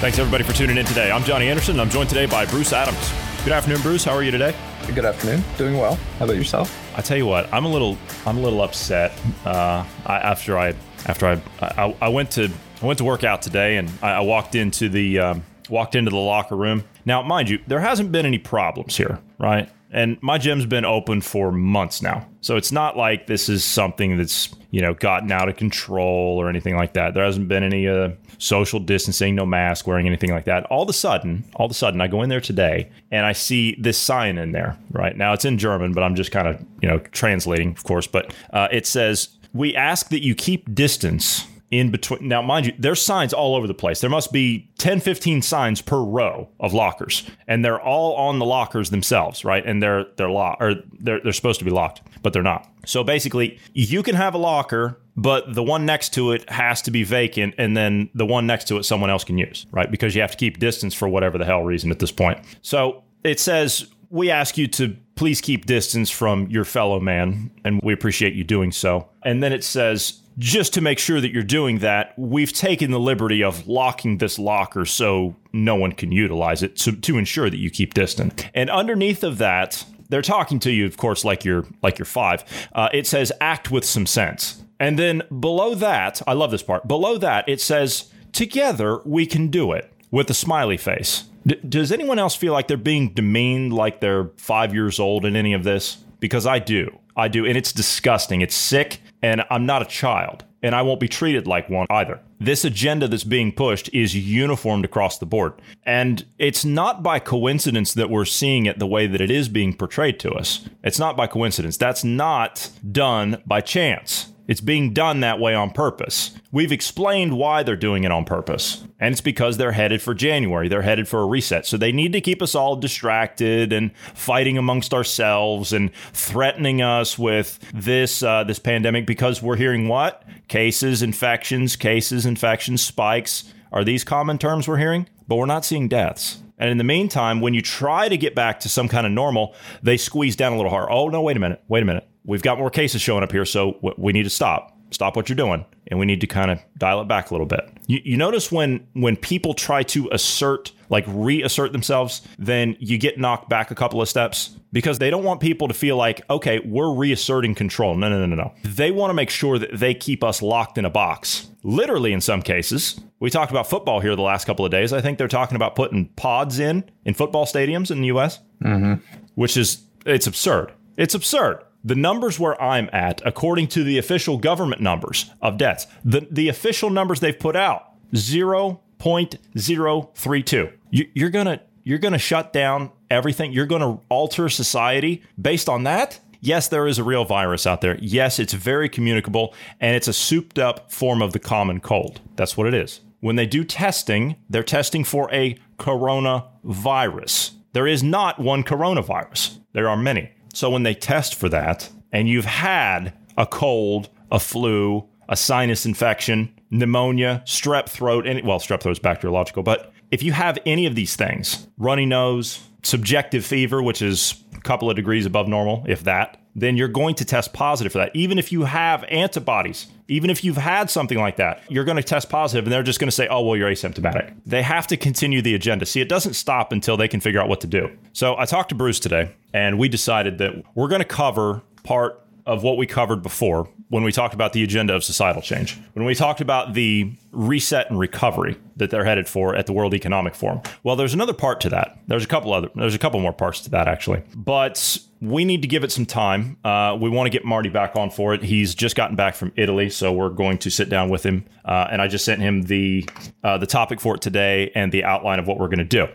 Thanks everybody for tuning in today. I'm Johnny Anderson. And I'm joined today by Bruce Adams. Good afternoon, Bruce. How are you today? Good afternoon. Doing well. How about yourself? I tell you what, I'm a little, I'm a little upset. Uh, I, after I, after I, I, I, went to, I went to work out today, and I, I walked into the, um, walked into the locker room. Now, mind you, there hasn't been any problems here, right? And my gym's been open for months now. So it's not like this is something that's, you know, gotten out of control or anything like that. There hasn't been any uh, social distancing, no mask wearing, anything like that. All of a sudden, all of a sudden, I go in there today and I see this sign in there, right? Now it's in German, but I'm just kind of, you know, translating, of course. But uh, it says, We ask that you keep distance in between. Now, mind you, there's signs all over the place. There must be 10, 15 signs per row of lockers, and they're all on the lockers themselves, right? And they're they're locked, or they're they're supposed to be locked, but they're not. So basically, you can have a locker, but the one next to it has to be vacant, and then the one next to it someone else can use, right? Because you have to keep distance for whatever the hell reason at this point. So it says we ask you to please keep distance from your fellow man, and we appreciate you doing so. And then it says just to make sure that you're doing that, we've taken the liberty of locking this locker so no one can utilize it to, to ensure that you keep distant. And underneath of that, they're talking to you, of course, like you're like you're five. Uh, it says act with some sense. And then below that, I love this part. Below that, it says together we can do it with a smiley face. D- does anyone else feel like they're being demeaned like they're five years old in any of this? Because I do. I do. And it's disgusting. It's sick and I'm not a child, and I won't be treated like one either. This agenda that's being pushed is uniformed across the board. And it's not by coincidence that we're seeing it the way that it is being portrayed to us. It's not by coincidence. That's not done by chance. It's being done that way on purpose. We've explained why they're doing it on purpose. And it's because they're headed for January. They're headed for a reset. So they need to keep us all distracted and fighting amongst ourselves and threatening us with this uh, this pandemic because we're hearing what? Cases, infections, cases, infections, spikes. Are these common terms we're hearing? But we're not seeing deaths. And in the meantime, when you try to get back to some kind of normal, they squeeze down a little hard. Oh, no, wait a minute. Wait a minute we've got more cases showing up here, so we need to stop. Stop what you're doing, and we need to kind of dial it back a little bit. You, you notice when when people try to assert, like reassert themselves, then you get knocked back a couple of steps because they don't want people to feel like, okay, we're reasserting control. No, no, no, no, no. They want to make sure that they keep us locked in a box. Literally, in some cases, we talked about football here the last couple of days. I think they're talking about putting pods in in football stadiums in the U.S., mm-hmm. which is it's absurd. It's absurd the numbers where I'm at, according to the official government numbers of deaths, the, the official numbers they've put out, 0.032. You, you're gonna you're gonna shut down everything. You're gonna alter society based on that. Yes, there is a real virus out there. Yes, it's very communicable and it's a souped up form of the common cold. That's what it is. When they do testing, they're testing for a coronavirus. There is not one coronavirus. There are many. So when they test for that, and you've had a cold, a flu, a sinus infection, pneumonia, strep throat, and well, strep throat is bacteriological, but if you have any of these things, runny nose, subjective fever, which is couple of degrees above normal, if that, then you're going to test positive for that. Even if you have antibodies, even if you've had something like that, you're going to test positive and they're just going to say, oh, well, you're asymptomatic. They have to continue the agenda. See, it doesn't stop until they can figure out what to do. So I talked to Bruce today and we decided that we're going to cover part of what we covered before when we talked about the agenda of societal change. When we talked about the reset and recovery that they're headed for at the World Economic Forum. Well, there's another part to that. There's a couple other there's a couple more parts to that actually. But we need to give it some time. Uh, we want to get Marty back on for it. He's just gotten back from Italy, so we're going to sit down with him. Uh, and I just sent him the uh, the topic for it today and the outline of what we're going to do.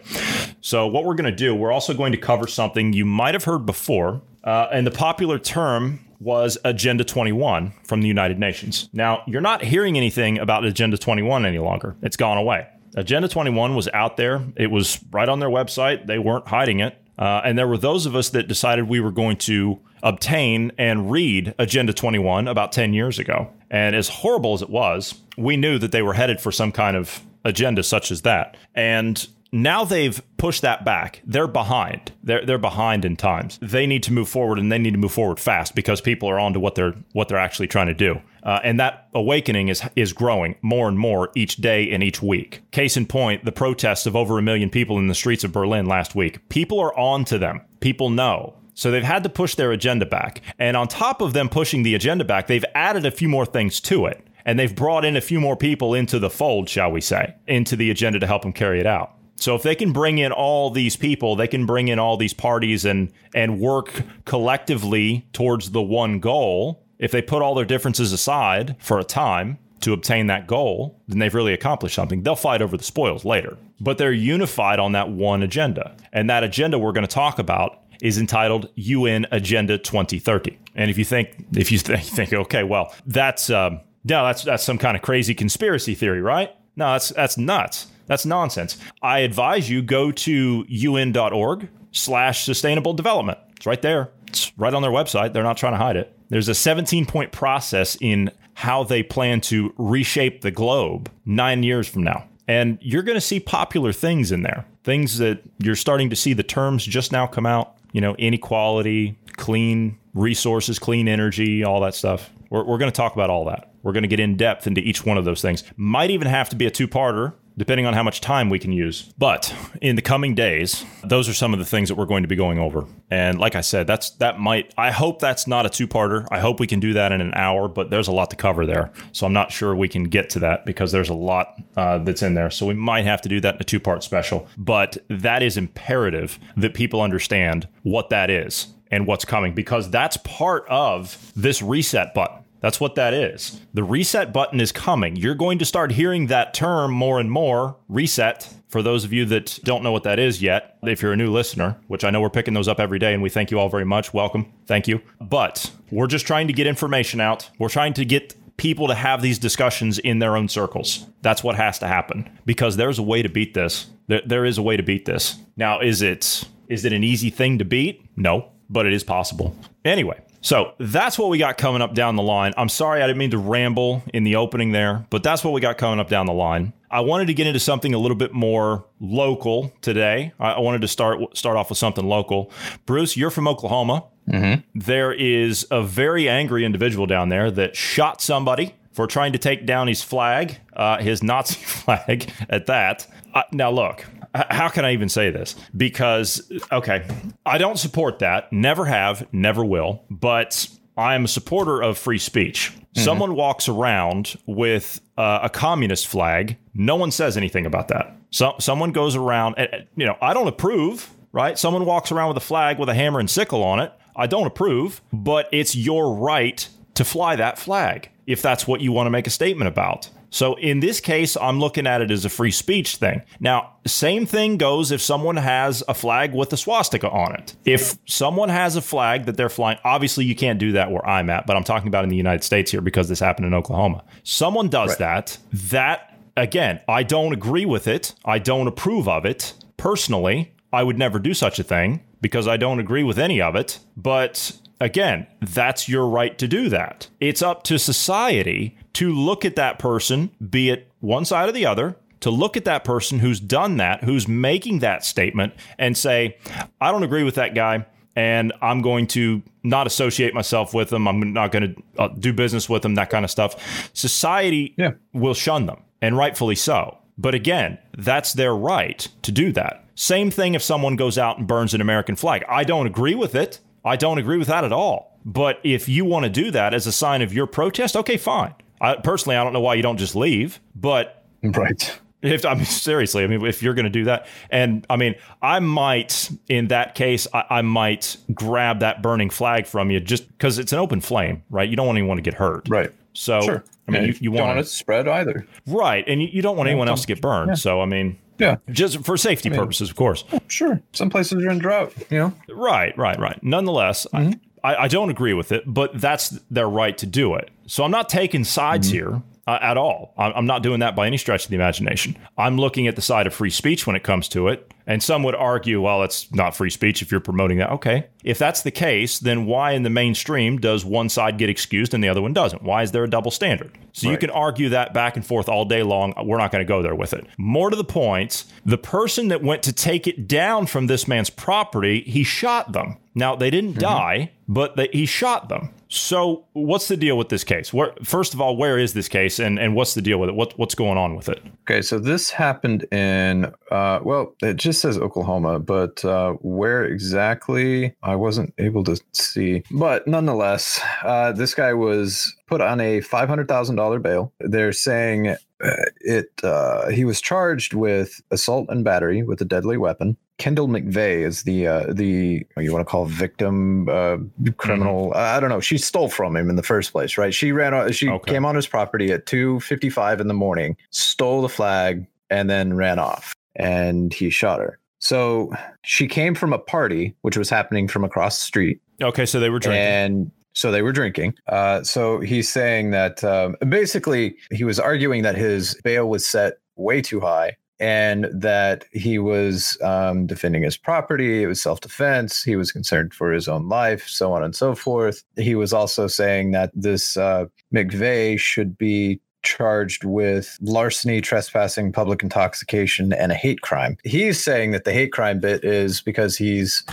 So what we're going to do, we're also going to cover something you might have heard before, uh, and the popular term was Agenda 21 from the United Nations. Now, you're not hearing anything about Agenda 21 any longer. It's gone away. Agenda 21 was out there. It was right on their website. They weren't hiding it. Uh, and there were those of us that decided we were going to obtain and read Agenda 21 about 10 years ago. And as horrible as it was, we knew that they were headed for some kind of agenda such as that. And now they've pushed that back. They're behind. They're they're behind in times. They need to move forward, and they need to move forward fast because people are on to what they're what they're actually trying to do. Uh, and that awakening is is growing more and more each day and each week. Case in point, the protests of over a million people in the streets of Berlin last week. People are on to them. People know. So they've had to push their agenda back. And on top of them pushing the agenda back, they've added a few more things to it. And they've brought in a few more people into the fold, shall we say, into the agenda to help them carry it out. So if they can bring in all these people, they can bring in all these parties and and work collectively towards the one goal. If they put all their differences aside for a time to obtain that goal, then they've really accomplished something. They'll fight over the spoils later, but they're unified on that one agenda. And that agenda we're going to talk about is entitled UN Agenda 2030. And if you think if you th- think okay, well, that's um, no, that's that's some kind of crazy conspiracy theory, right? No, that's that's nuts. That's nonsense. I advise you go to un.org slash sustainable development. It's right there. It's right on their website. They're not trying to hide it. There's a 17 point process in how they plan to reshape the globe nine years from now. And you're going to see popular things in there, things that you're starting to see the terms just now come out, you know, inequality, clean resources, clean energy, all that stuff. We're, we're going to talk about all that. We're going to get in depth into each one of those things. Might even have to be a two parter depending on how much time we can use. But in the coming days, those are some of the things that we're going to be going over. And like I said, that's that might I hope that's not a two-parter. I hope we can do that in an hour, but there's a lot to cover there. So I'm not sure we can get to that because there's a lot uh, that's in there. So we might have to do that in a two-part special. But that is imperative that people understand what that is and what's coming because that's part of this reset button. That's what that is. The reset button is coming. You're going to start hearing that term more and more reset. For those of you that don't know what that is yet, if you're a new listener, which I know we're picking those up every day, and we thank you all very much. Welcome. Thank you. But we're just trying to get information out. We're trying to get people to have these discussions in their own circles. That's what has to happen because there's a way to beat this. There, there is a way to beat this. Now, is it is it an easy thing to beat? No, but it is possible. Anyway, so that's what we got coming up down the line. I'm sorry I didn't mean to ramble in the opening there, but that's what we got coming up down the line. I wanted to get into something a little bit more local today. I wanted to start start off with something local. Bruce, you're from Oklahoma. Mm-hmm. There is a very angry individual down there that shot somebody for trying to take down his flag, uh, his Nazi flag at that. Uh, now, look, how can I even say this? Because, okay, I don't support that, never have, never will, but I am a supporter of free speech. Mm-hmm. Someone walks around with uh, a communist flag, no one says anything about that. So, someone goes around, you know, I don't approve, right? Someone walks around with a flag with a hammer and sickle on it. I don't approve, but it's your right to fly that flag if that's what you want to make a statement about. So in this case, I'm looking at it as a free speech thing. Now, same thing goes if someone has a flag with a swastika on it. If someone has a flag that they're flying, obviously you can't do that where I'm at, but I'm talking about in the United States here because this happened in Oklahoma. Someone does right. that. That, again, I don't agree with it. I don't approve of it. Personally, I would never do such a thing because I don't agree with any of it. But again, that's your right to do that. It's up to society to look at that person, be it one side or the other, to look at that person who's done that, who's making that statement, and say, I don't agree with that guy, and I'm going to not associate myself with them. I'm not going to uh, do business with them, that kind of stuff. Society yeah. will shun them, and rightfully so. But again, that's their right to do that. Same thing if someone goes out and burns an American flag. I don't agree with it. I don't agree with that at all. But if you want to do that as a sign of your protest, okay, fine. I, personally, I don't know why you don't just leave, but right. If I mean seriously, I mean if you're going to do that, and I mean I might in that case I, I might grab that burning flag from you just because it's an open flame, right? You don't want anyone to get hurt, right? So sure. I mean, you, you want, want it to spread either, right? And you, you don't want anyone else to get burned. Yeah. So I mean, yeah, just for safety I mean, purposes, of course. Sure, some places are in drought, you know. Right, right, right. Nonetheless, mm-hmm. I, I, don't agree with it, but that's their right to do it. So I'm not taking sides mm-hmm. here. Uh, at all. I'm I'm not doing that by any stretch of the imagination. I'm looking at the side of free speech when it comes to it. And some would argue, well, it's not free speech if you're promoting that. Okay. If that's the case, then why in the mainstream does one side get excused and the other one doesn't? Why is there a double standard? So you can argue that back and forth all day long. We're not going to go there with it. More to the point, the person that went to take it down from this man's property, he shot them. Now, they didn't die, but they, he shot them. So, what's the deal with this case? Where, first of all, where is this case, and, and what's the deal with it? What, what's going on with it? Okay, so this happened in, uh, well, it just says Oklahoma, but uh, where exactly, I wasn't able to see. But nonetheless, uh, this guy was put on a $500,000 bail. They're saying it. Uh, he was charged with assault and battery with a deadly weapon. Kendall McVeigh is the uh, the you want to call victim uh, criminal. I don't know. She stole from him in the first place, right? She ran. on- She Okay. came on his property at two fifty five in the morning, stole the flag, and then ran off. And he shot her. So she came from a party which was happening from across the street, Okay, so they were drinking. and so they were drinking. Uh, so he's saying that um, basically he was arguing that his bail was set way too high and that he was um, defending his property. It was self defense. He was concerned for his own life, so on and so forth. He was also saying that this uh, McVeigh should be charged with larceny, trespassing, public intoxication, and a hate crime. He's saying that the hate crime bit is because he's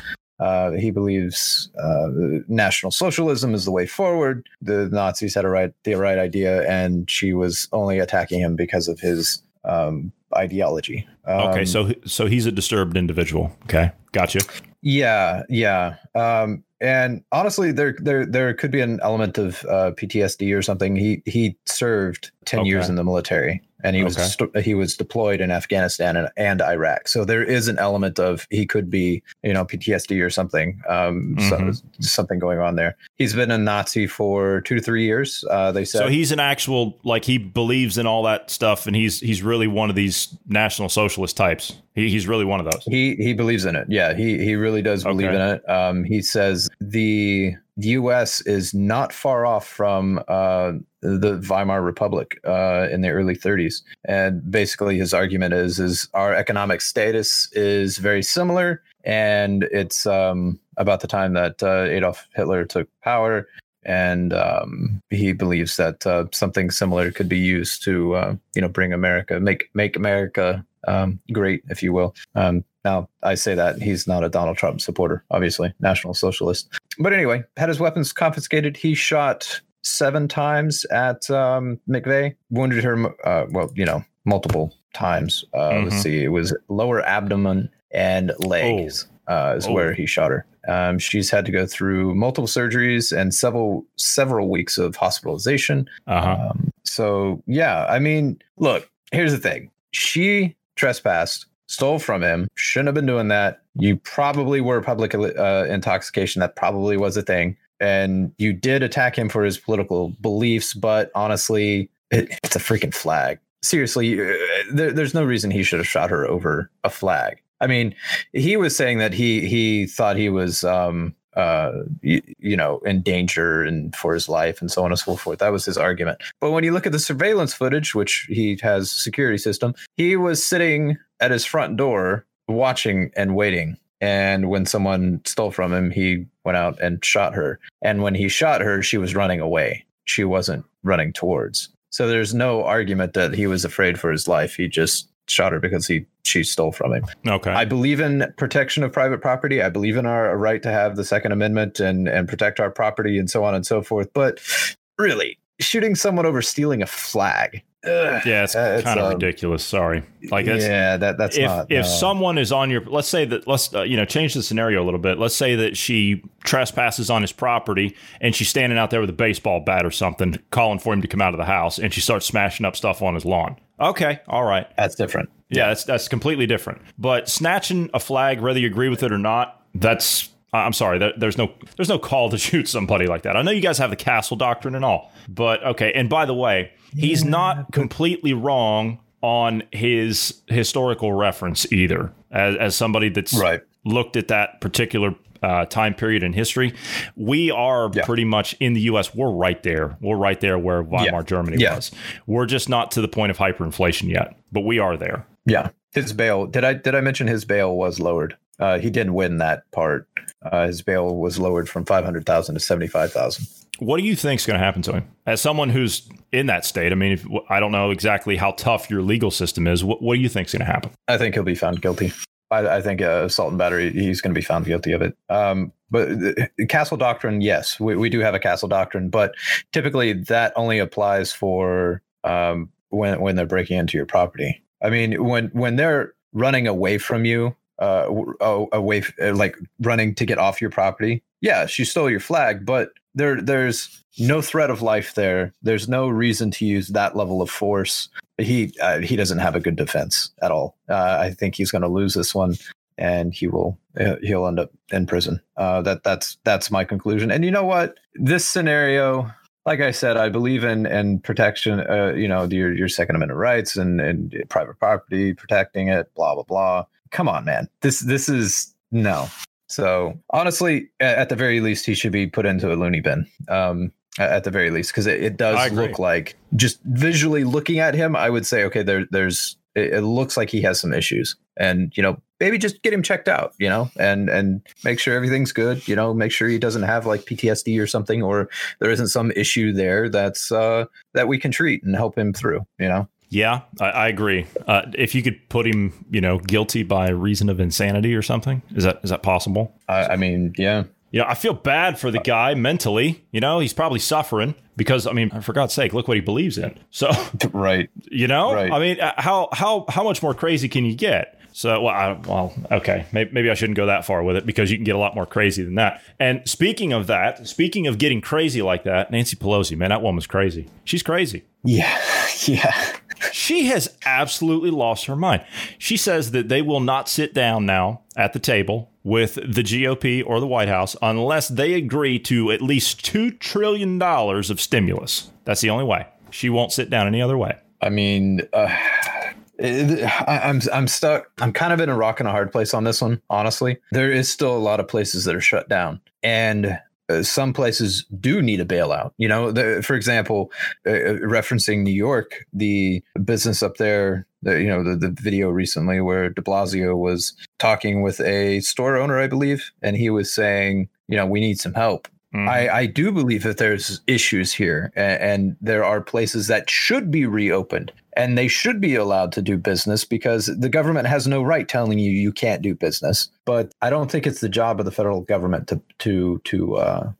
uh, he believes uh, National Socialism is the way forward. The Nazis had a right, the right idea, and she was only attacking him because of his um, ideology. okay, Um, so so he's a disturbed individual. Okay, gotcha. yeah, yeah. Um, and honestly, there there there could be an element of uh, PTSD or something. He he served ten years in the military, and he was st- he was deployed in Afghanistan and, and Iraq. So there is an element of he could be you know PTSD or something, um, so- Mhm. something going on there. He's been a Nazi for two to three years. Uh, they said So he's an actual like he believes in all that stuff, and he's he's really one of these national socialist types. He, he's really one of those. He he believes in it. Yeah, he he really does believe Okay. in it. Um, he says the U.S. is not far off from uh, the Weimar Republic uh, in the early 30s, and basically his argument is is our economic status is very similar, and it's um, about the time that uh, Adolf Hitler took power. And um, he believes that uh, something similar could be used to, uh, you know, bring America, make make America um, great, if you will. Um, now, I say that he's not a Donald Trump supporter, obviously, National Socialist. But anyway, had his weapons confiscated. He shot seven times at um, McVeigh, wounded her, uh, well, you know, multiple times. Uh, Mhm. Let's see, it was lower abdomen and legs uh, is Oh. where he shot her. Um, she's had to go through multiple surgeries and several several weeks of hospitalization. Uh huh. Um, so yeah, I mean, look, here's the thing. She trespassed, stole from him, shouldn't have been doing that. You probably were public uh, intoxication. That probably was a thing. And you did attack him for his political beliefs, but honestly, it, it's a freaking flag. Seriously, uh, there, there's no reason he should have shot her over a flag. I mean, he was saying that he he thought he was um uh you, you know in danger and for his life and so on and so forth that was his argument but when you look at the surveillance footage which he has security system he was sitting at his front door watching and waiting and when someone stole from him he went out and shot her and when he shot her she was running away she wasn't running towards so there's no argument that he was afraid for his life he just shot her because he she stole from him Okay. I believe in protection of private property. I believe in our right to have the Second Amendment and and protect our property and so on and so forth. But really, shooting someone over stealing a flag. Ugh, yeah, it's kind of um, ridiculous. Sorry. Like it's, yeah, that that's if not. if no. someone is on your let's say that let's uh, you know change the scenario a little bit let's say that she trespasses on his property and she's standing out there with a baseball bat or something calling for him to come out of the house and she starts smashing up stuff on his lawn okay all right that's different. yeah that's that's completely different but snatching a flag whether you agree with it or not that's I'm sorry. There, there's no there's no call to shoot somebody like that. I know you guys have the castle doctrine and all, but okay. And by the way, he's not completely wrong on his historical reference either. As, as somebody that's Right. looked at that particular uh, time period in history. We are Yeah. pretty much in the U.S. We're right there. We're right there where Weimar Yeah. Germany Yeah. was. We're just not to the point of hyperinflation yet, but we are there. Yeah, his bail. Did I did I mention his bail was lowered? Uh, he didn't win that part. Uh, his bail was lowered from five hundred thousand to seventy five thousand. What do you think is going to happen to him? As someone who's in that state, I mean, if, I don't know exactly how tough your legal system is. What, what do you think is going to happen? I think he'll be found guilty. I, I think uh, assault and battery. He's going to be found guilty of it. Um, but the, the castle doctrine, yes, we, we do have a castle doctrine, but typically that only applies for um, when when they're breaking into your property. I mean, when when they're running away from you, uh, w- away uh, like running to get off your property. Yeah, she stole your flag, but there there's no threat of life there. There's no reason to use that level of force he uh, he doesn't have a good defense at all. Uh, I think he's going to lose this one, and he will uh, he'll end up in prison. Uh, that that's that's my conclusion. And you know what? This scenario, like I said, I believe in in protection. Uh, you know, your your Second Amendment rights and and private property, protecting it. Blah blah blah. Come on, man. This this is no. So honestly, at the very least, he should be put into a loony bin. Um, at the very least, because it, it does look like just visually looking at him, I would say, okay, there, there's. It, it looks like he has some issues, and you know, maybe just get him checked out, you know, and and make sure everything's good, you know, make sure he doesn't have like PTSD or something, or there isn't some issue there that's uh, that we can treat and help him through, you know. Yeah, I, I agree. Uh, if you could put him, you know, guilty by reason of insanity or something, is that is that possible? I, I mean, yeah, You know, I feel bad for the guy mentally. You know, he's probably suffering because, I mean, for God's sake, look what he believes in. So, right. you know, Right. I mean, uh, how how how much more crazy can you get? So, well, I, well, okay, maybe, maybe I shouldn't go that far with it because you can get a lot more crazy than that. And speaking of that, speaking of getting crazy like that, Nancy Pelosi, man, that woman's crazy. She's crazy. Yeah, yeah. She has absolutely lost her mind. She says that they will not sit down now at the table with the GOP or the White House unless they agree to at least $2 trillion of stimulus. That's the only way. She won't sit down any other way. I mean, uh, it- I, I'm I'm stuck. I'm kind of in a rock and a hard place on this one. Honestly, there is still a lot of places that are shut down, and uh, some places do need a bailout. You know, the, for example, uh, uh, referencing New York, the business up there. The, you know the, the video recently where De Blasio was talking with a store owner, I believe, and he was saying, you know, we need some help. Mhm. I, I do believe that there's issues here and, and there are places that should be reopened and they should be allowed to do business because the government has no right telling you you can't do business. But I don't think it's the job of the federal government to to to uh,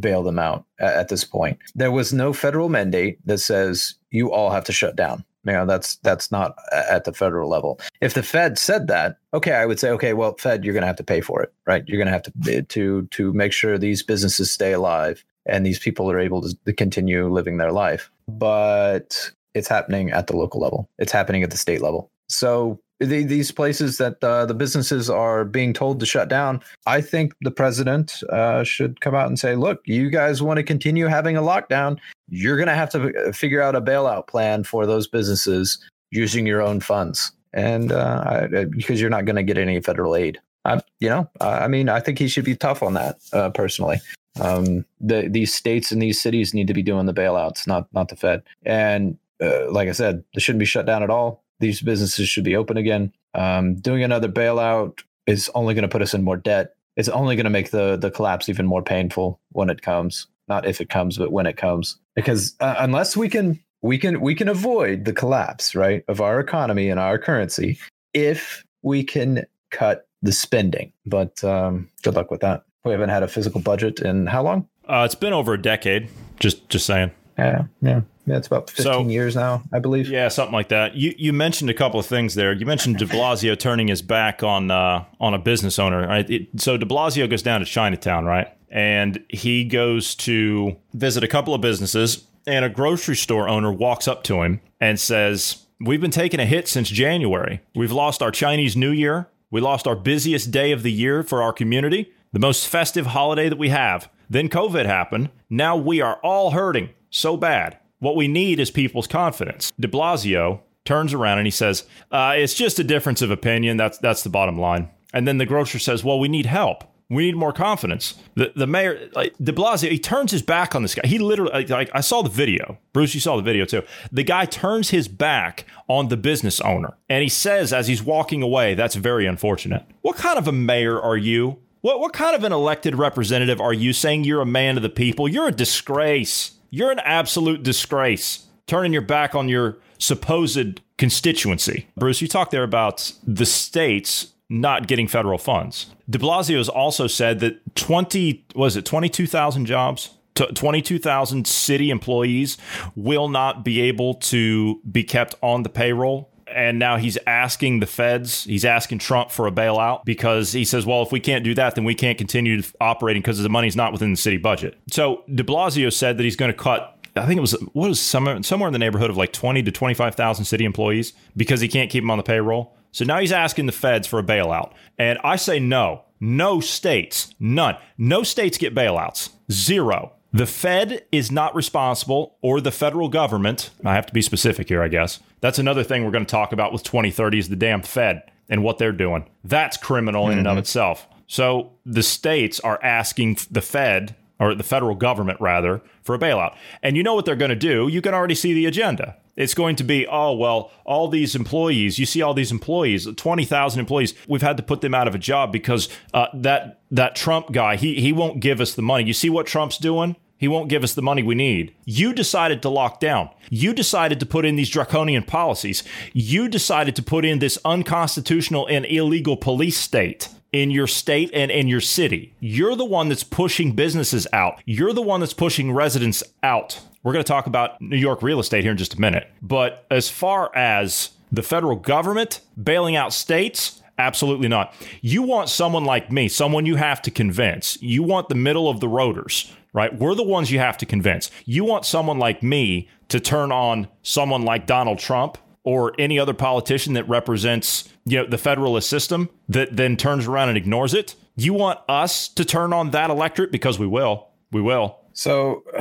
bail them out at this point. There was no federal mandate that says you all have to shut down. You know, that's that's not at the federal level. If the Fed said that, okay, I would say, okay, well, Fed, you're going to have to pay for it, right? You're going to have to to to make sure these businesses stay alive and these people are able to, to continue living their life. But it's happening at the local level. It's happening at the state level. So the, these places that uh, the businesses are being told to shut down, I think the president uh, should come out and say, "Look, you guys want to continue having a lockdown? You're going to have to uh, figure out a bailout plan for those businesses using your own funds, and uh, I, because you're not going to get any federal aid." I, you know, I mean, I think he should be tough on that uh, personally. Um, the, these states and these cities need to be doing the bailouts, not not the Fed. And uh, like I said, they shouldn't be shut down at all. These businesses should be open again. Um, doing another bailout is only going to put us in more debt. It's only going to make the the collapse even more painful when it comes. Not if it comes, but when it comes. Because uh, unless we can we can we can avoid the collapse right of our economy and our currency if we can cut the spending. But um, good luck with that. We haven't had a physical budget in how long? Uh, it's been over a decade. Just just saying. Yeah, yeah, yeah. It's about fifteen So- years now, I believe. Yeah, something like that. You you mentioned a couple of things there. You mentioned De Blasio turning his back on uh, on a business owner. Right? It, so De Blasio goes down to Chinatown, right? And he goes to visit a couple of businesses, and a grocery store owner walks up to him and says, "We've been taking a hit since January. We've lost our Chinese New Year. We lost our busiest day of the year for our community, the most festive holiday that we have. Then COVID happened. Now we are all hurting so bad. What we need is people's confidence. De Blasio turns around and he says, uh, "It's just a difference of opinion. That's that's the bottom line." And then the grocer says, "Well, we need help." We need more confidence. The the mayor, like De Blasio, he turns his back on this guy. He literally, like, I saw the video. Bruce, you saw the video too. The guy turns his back on the business owner, and he says as he's walking away, "That's very unfortunate." What kind of a mayor are you? What what kind of an elected representative are you? Saying you're a man of the people? You're a disgrace. You're an absolute disgrace. Turning your back on your supposed constituency. Bruce, you talked there about the states not getting federal funds. De Blasio has also said that 20 was it 22,000 jobs 22,000 city employees will not be able to be kept on the payroll. And now he's asking the feds, he's asking Trump for a bailout because he says, well, if we can't do that, then we can't continue operating because the money's not within the city budget. So de Blasio said that he's going to cut I think it was what was somewhere somewhere in the neighborhood of like twenty to twenty five thousand city employees because he can't keep them on the payroll. So now he's asking the feds for a bailout, and I say no. No states, none. No states get bailouts. Zero. The Fed is not responsible, or the federal government. I have to be specific here, I guess. That's another thing we're going to talk about with 2030 is the damn Fed and what they're doing. That's criminal in mm-hmm. and of mm-hmm. itself. So the states are asking the Fed or the federal government rather, for a bailout. And you know what they're going to do. You can already see the agenda. It's going to be, oh, well, all these employees, you see all these employees, 20,000 employees, we've had to put them out of a job because uh, that, that Trump guy, he, he won't give us the money. You see what Trump's doing? He won't give us the money we need. You decided to lock down. You decided to put in these draconian policies. You decided to put in this unconstitutional and illegal police state in your state and in your city. You're the one that's pushing businesses out. You're the one that's pushing residents out. We're going to talk about New York real estate here in just a minute. But as far as the federal government bailing out states, absolutely not. You want someone like me, someone you have to convince. You want the middle of the rotors, right? We're the ones you have to convince. You want someone like me to turn on someone like Donald Trump or any other politician that represents you know the federalist system that then turns around and ignores it you want us to turn on that electorate because we will we will so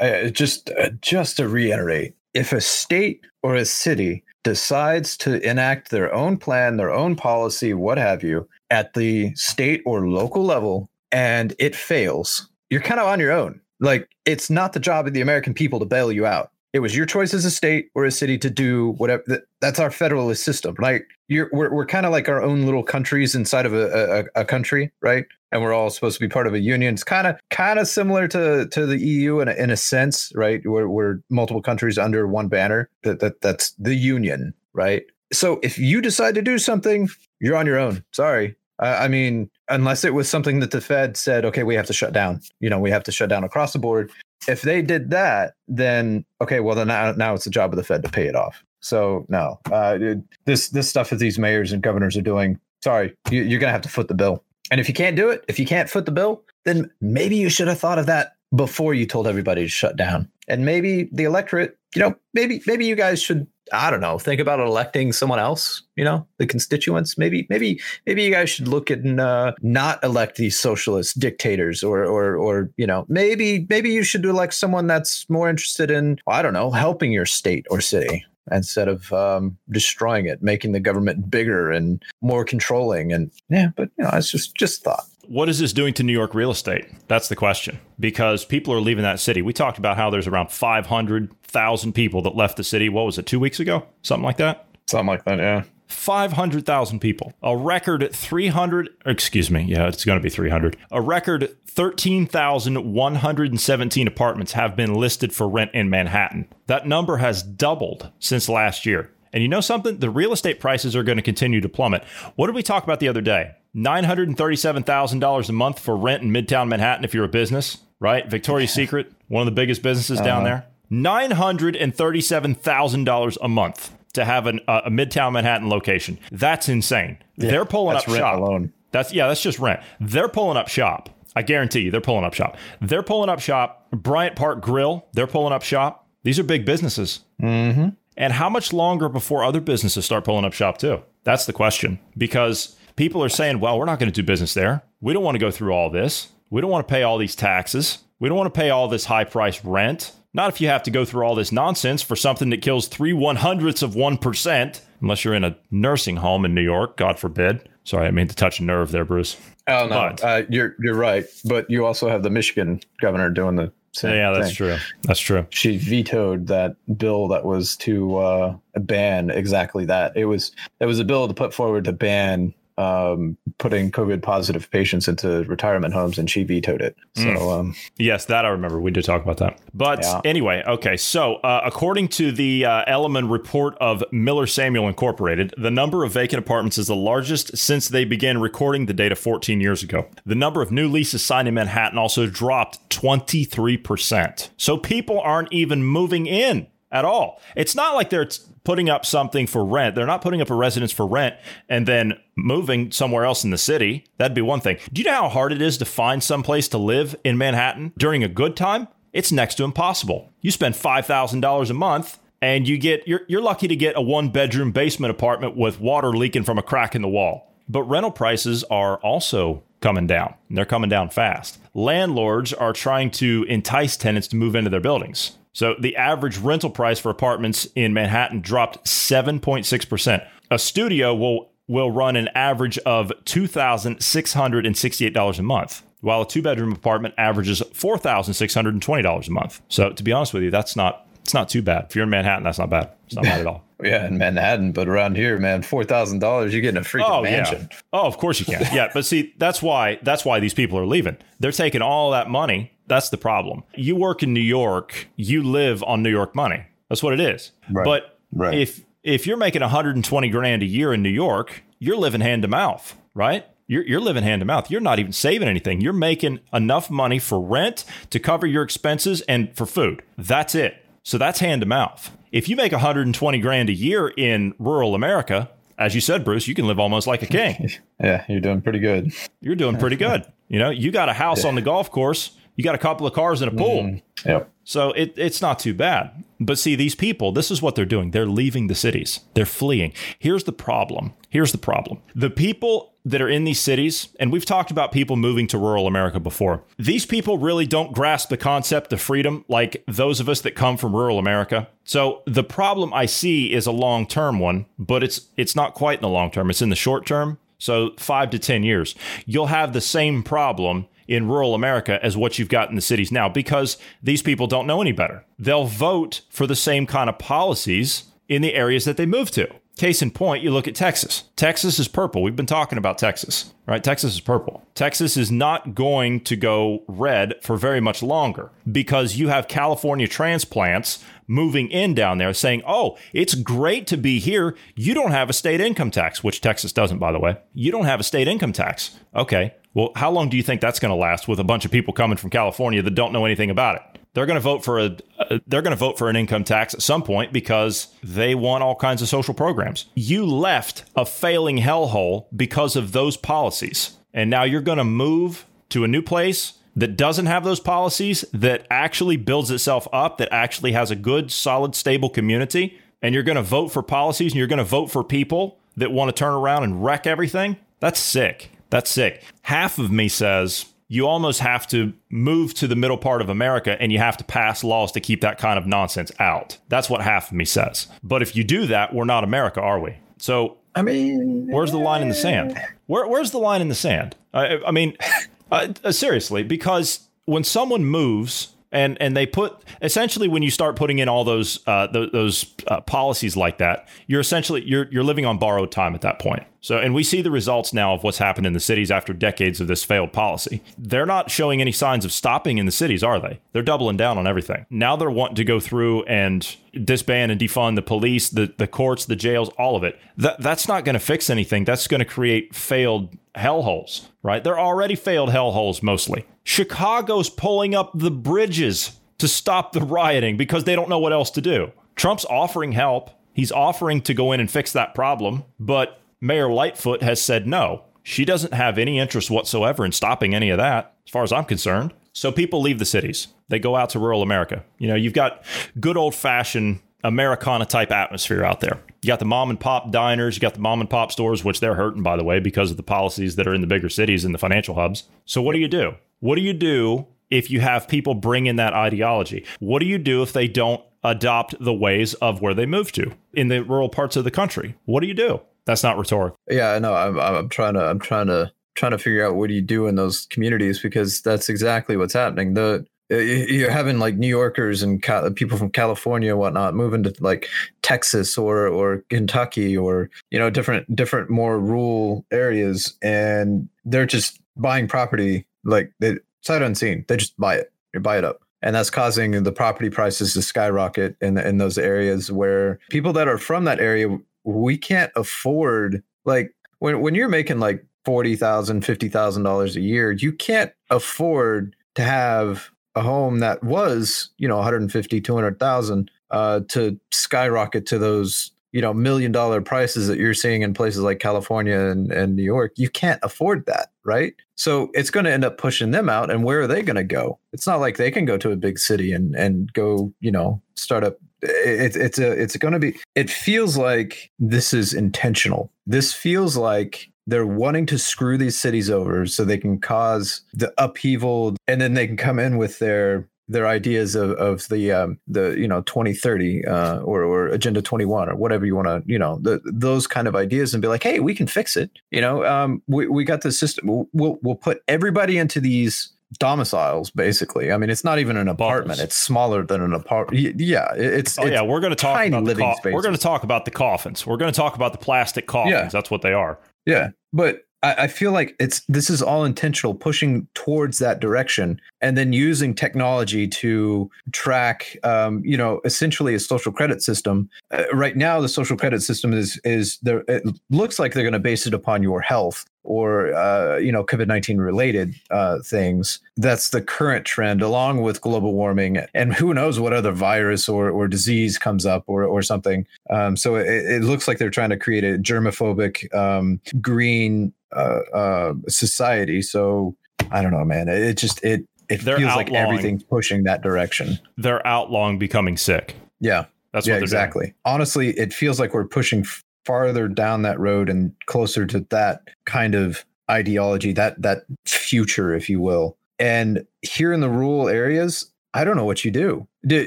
uh, just uh, just to reiterate if a state or a city decides to enact their own plan their own policy what have you at the state or local level and it fails. You're kind of on your own. Like it's not the job of the american people to bail you out it was your choice as a state or a city to do whatever. That's our federalist system, right? You're, we're we're kind of like our own little countries inside of a, a, a, country, right? And we're all supposed to be part of a union. It's kind of kind of similar to to the EU in a, in a sense, right? We're, we're multiple countries under one banner. That that that's the union, right? So if you decide to do something, you're on your own. Sorry, I mean, unless it was something that the Fed said, okay, we have to shut down. You know, we have to shut down across the board if they did that, then okay, well then now, now it's the job of the Fed to pay it off. So no, uh, this this stuff that these mayors and governors are doing. Sorry, you, you're gonna have to foot the bill. And if you can't do it, if you can't foot the bill, then maybe you should have thought of that before you told everybody to shut down. And maybe the electorate, you know, maybe maybe you guys should I don't know, think about electing someone else, you know, the constituents. Maybe, maybe, maybe you guys should look at uh, not elect these socialist dictators or, or, or, you know, maybe, maybe you should elect someone that's more interested in, I don't know, helping your state or city instead of um, destroying it, making the government bigger and more controlling. And yeah, but you know, it's just, just thought what is this doing to New York real estate? That's the question. Because people are leaving that city. We talked about how there's around 500,000 people that left the city. What was it, two weeks ago? Something like that? Something like that, yeah. 500,000 people. A record 300, excuse me, yeah, it's going to be 300. A record 13,117 apartments have been listed for rent in Manhattan. That number has doubled since last year. And you know something? The real estate prices are going to continue to plummet. What did we talk about the other day? $937,000 a month for rent in Midtown Manhattan if you're a business, right? Victoria's Secret, one of the biggest businesses uh-huh. down there. $937,000 a month to have an, uh, a Midtown Manhattan location. That's insane. Yeah, they're pulling up shop. Alone. That's yeah, that's just rent. They're pulling up shop. I guarantee you, they're pulling up shop. They're pulling up shop. Bryant Park Grill, they're pulling up shop. These are big businesses. Mm-hmm. And how much longer before other businesses start pulling up shop too? That's the question. Because people are saying, well, we're not going to do business there. We don't want to go through all this. We don't want to pay all these taxes. We don't want to pay all this high price rent. Not if you have to go through all this nonsense for something that kills three one hundredths of 1%, unless you're in a nursing home in New York, God forbid. Sorry, I mean to touch a nerve there, Bruce. Oh no, But- uh, you're you're right. But you also have the Michigan governor doing the same thing. yeah, that's thing. true. That's true. She vetoed that bill that was to uh, ban exactly that. It was it was a bill to put forward to ban um, putting COVID positive patients into retirement homes, and she vetoed it. So Mm. um, Yes, that I remember. We did talk about that. But Yeah. anyway, okay. So, uh, according to the uh, Elliman report of Miller Samuel Incorporated, the number of vacant apartments is the largest since they began recording the data 14 years ago. The number of new leases signed in Manhattan also dropped 23%. So, people aren't even moving in at all. It's not like they're putting up something for rent. They're not putting up a residence for rent and then moving somewhere else in the city. That'd be one thing. Do you know how hard it is to find some place to live in Manhattan during a good time? It's next to impossible. You spend $5,000 a month and you get you're you're lucky to get a one bedroom basement apartment with water leaking from a crack in the wall. But rental prices are also coming down. And they're coming down fast. Landlords are trying to entice tenants to move into their buildings. So the average rental price for apartments in Manhattan dropped 7.6%. A studio will will run an average of $2,668 a month, while a two-bedroom apartment averages $4,620 a month. So to be honest with you, that's not it's not too bad. If you're in Manhattan, that's not bad. It's not bad at all. yeah, in Manhattan, but around here, man, four thousand dollars, you're getting a freaking Oh mansion. yeah. Oh, of course you can. Yeah, but see, that's why that's why these people are leaving. They're taking all that money. That's the problem. You work in New York, you live on New York money. That's what it is. Right. But Right. if if you're making 120 grand a year in New York, you're living hand to mouth, right? You're, you're living hand to mouth. You're not even saving anything. You're making enough money for rent to cover your expenses and for food. That's it. So that's hand to mouth. If you make 120 grand a year in rural America, as you said, Bruce, you can live almost like a king. Yeah, you're doing pretty good. You're doing pretty good. You know, you got a house on the golf course, you got a couple of cars and a pool. Mm-hmm. Yep. So it, it's not too bad. But see, these people, this is what they're doing. They're leaving the cities, they're fleeing. Here's the problem. Here's the problem. The people that are in these cities, and we've talked about people moving to rural America before, these people really don't grasp the concept of freedom like those of us that come from rural America. So the problem I see is a long term one, but it's it's not quite in the long term. It's in the short term. So five to 10 years, you'll have the same problem in rural America as what you've got in the cities now because these people don't know any better. They'll vote for the same kind of policies in the areas that they move to. Case in point, you look at Texas. Texas is purple. We've been talking about Texas, right? Texas is purple. Texas is not going to go red for very much longer because you have California transplants moving in down there saying, oh, it's great to be here. You don't have a state income tax, which Texas doesn't, by the way. You don't have a state income tax. Okay. Well, how long do you think that's going to last with a bunch of people coming from California that don't know anything about it? They're going to vote for a uh, they're going to vote for an income tax at some point because they want all kinds of social programs. You left a failing hellhole because of those policies. And now you're going to move to a new place that doesn't have those policies that actually builds itself up that actually has a good solid stable community and you're going to vote for policies and you're going to vote for people that want to turn around and wreck everything. That's sick. That's sick. Half of me says you almost have to move to the middle part of America and you have to pass laws to keep that kind of nonsense out. That's what half of me says. But if you do that, we're not America, are we? So I mean, where's the line in the sand? Where, where's the line in the sand? I, I mean, uh, uh, seriously, because when someone moves and and they put essentially when you start putting in all those uh, th- those uh, policies like that, you're essentially you're you're living on borrowed time at that point. So, and we see the results now of what's happened in the cities after decades of this failed policy. They're not showing any signs of stopping in the cities, are they? They're doubling down on everything. Now they're wanting to go through and disband and defund the police, the, the courts, the jails, all of it. That, that's not going to fix anything. That's going to create failed hellholes, right? They're already failed hellholes mostly. Chicago's pulling up the bridges to stop the rioting because they don't know what else to do. Trump's offering help. He's offering to go in and fix that problem, but Mayor Lightfoot has said no. She doesn't have any interest whatsoever in stopping any of that, as far as I'm concerned. So people leave the cities. They go out to rural America. You know, you've got good old fashioned Americana type atmosphere out there. You got the mom and pop diners, you got the mom and pop stores, which they're hurting, by the way, because of the policies that are in the bigger cities and the financial hubs. So, what do you do? What do you do if you have people bring in that ideology? What do you do if they don't adopt the ways of where they move to in the rural parts of the country? What do you do? That's not rhetorical. Yeah, I know. I'm, I'm trying to. I'm trying to trying to figure out what do you do in those communities because that's exactly what's happening. The you're having like New Yorkers and people from California and whatnot moving to like Texas or or Kentucky or you know different different more rural areas, and they're just buying property like they sight unseen. They just buy it. They buy it up. And that's causing the property prices to skyrocket in in those areas where people that are from that area we can't afford like when when you're making like forty thousand, fifty thousand dollars a year, you can't afford to have a home that was you know 150 200,000 uh, to skyrocket to those you know million dollar prices that you're seeing in places like California and, and New York you can't afford that right? So it's going to end up pushing them out and where are they going to go? It's not like they can go to a big city and and go you know start up. It, it's a it's going to be it feels like this is intentional. This feels like they're wanting to screw these cities over so they can cause the upheaval and then they can come in with their their ideas of, of the um, the you know 2030 uh, or or agenda 21 or whatever you want to you know the, those kind of ideas and be like hey we can fix it. You know um, we, we got the system we'll we'll put everybody into these domiciles basically. I mean it's not even an apartment it's smaller than an apartment yeah it's oh it's yeah we're going to talk about the co- we're going to talk about the coffins. We're going to talk about the plastic coffins. Yeah. that's what they are. Yeah but I, I feel like it's this is all intentional, pushing towards that direction, and then using technology to track, um, you know, essentially a social credit system. Uh, right now, the social credit system is is there. It looks like they're going to base it upon your health or uh, you know COVID nineteen related uh, things. That's the current trend, along with global warming, and who knows what other virus or, or disease comes up or or something. Um, so it, it, looks like they're trying to create a germophobic um, green uh, uh, society. So I don't know, man. It just it it they're feels outlawing, like everything's pushing that direction. They're outlawing becoming sick. Yeah. That's yeah, exactly. Doing. Honestly, it feels like we're pushing farther down that road and closer to that kind of ideology, that that future, if you will. And here in the rural areas, I don't know what you do. Do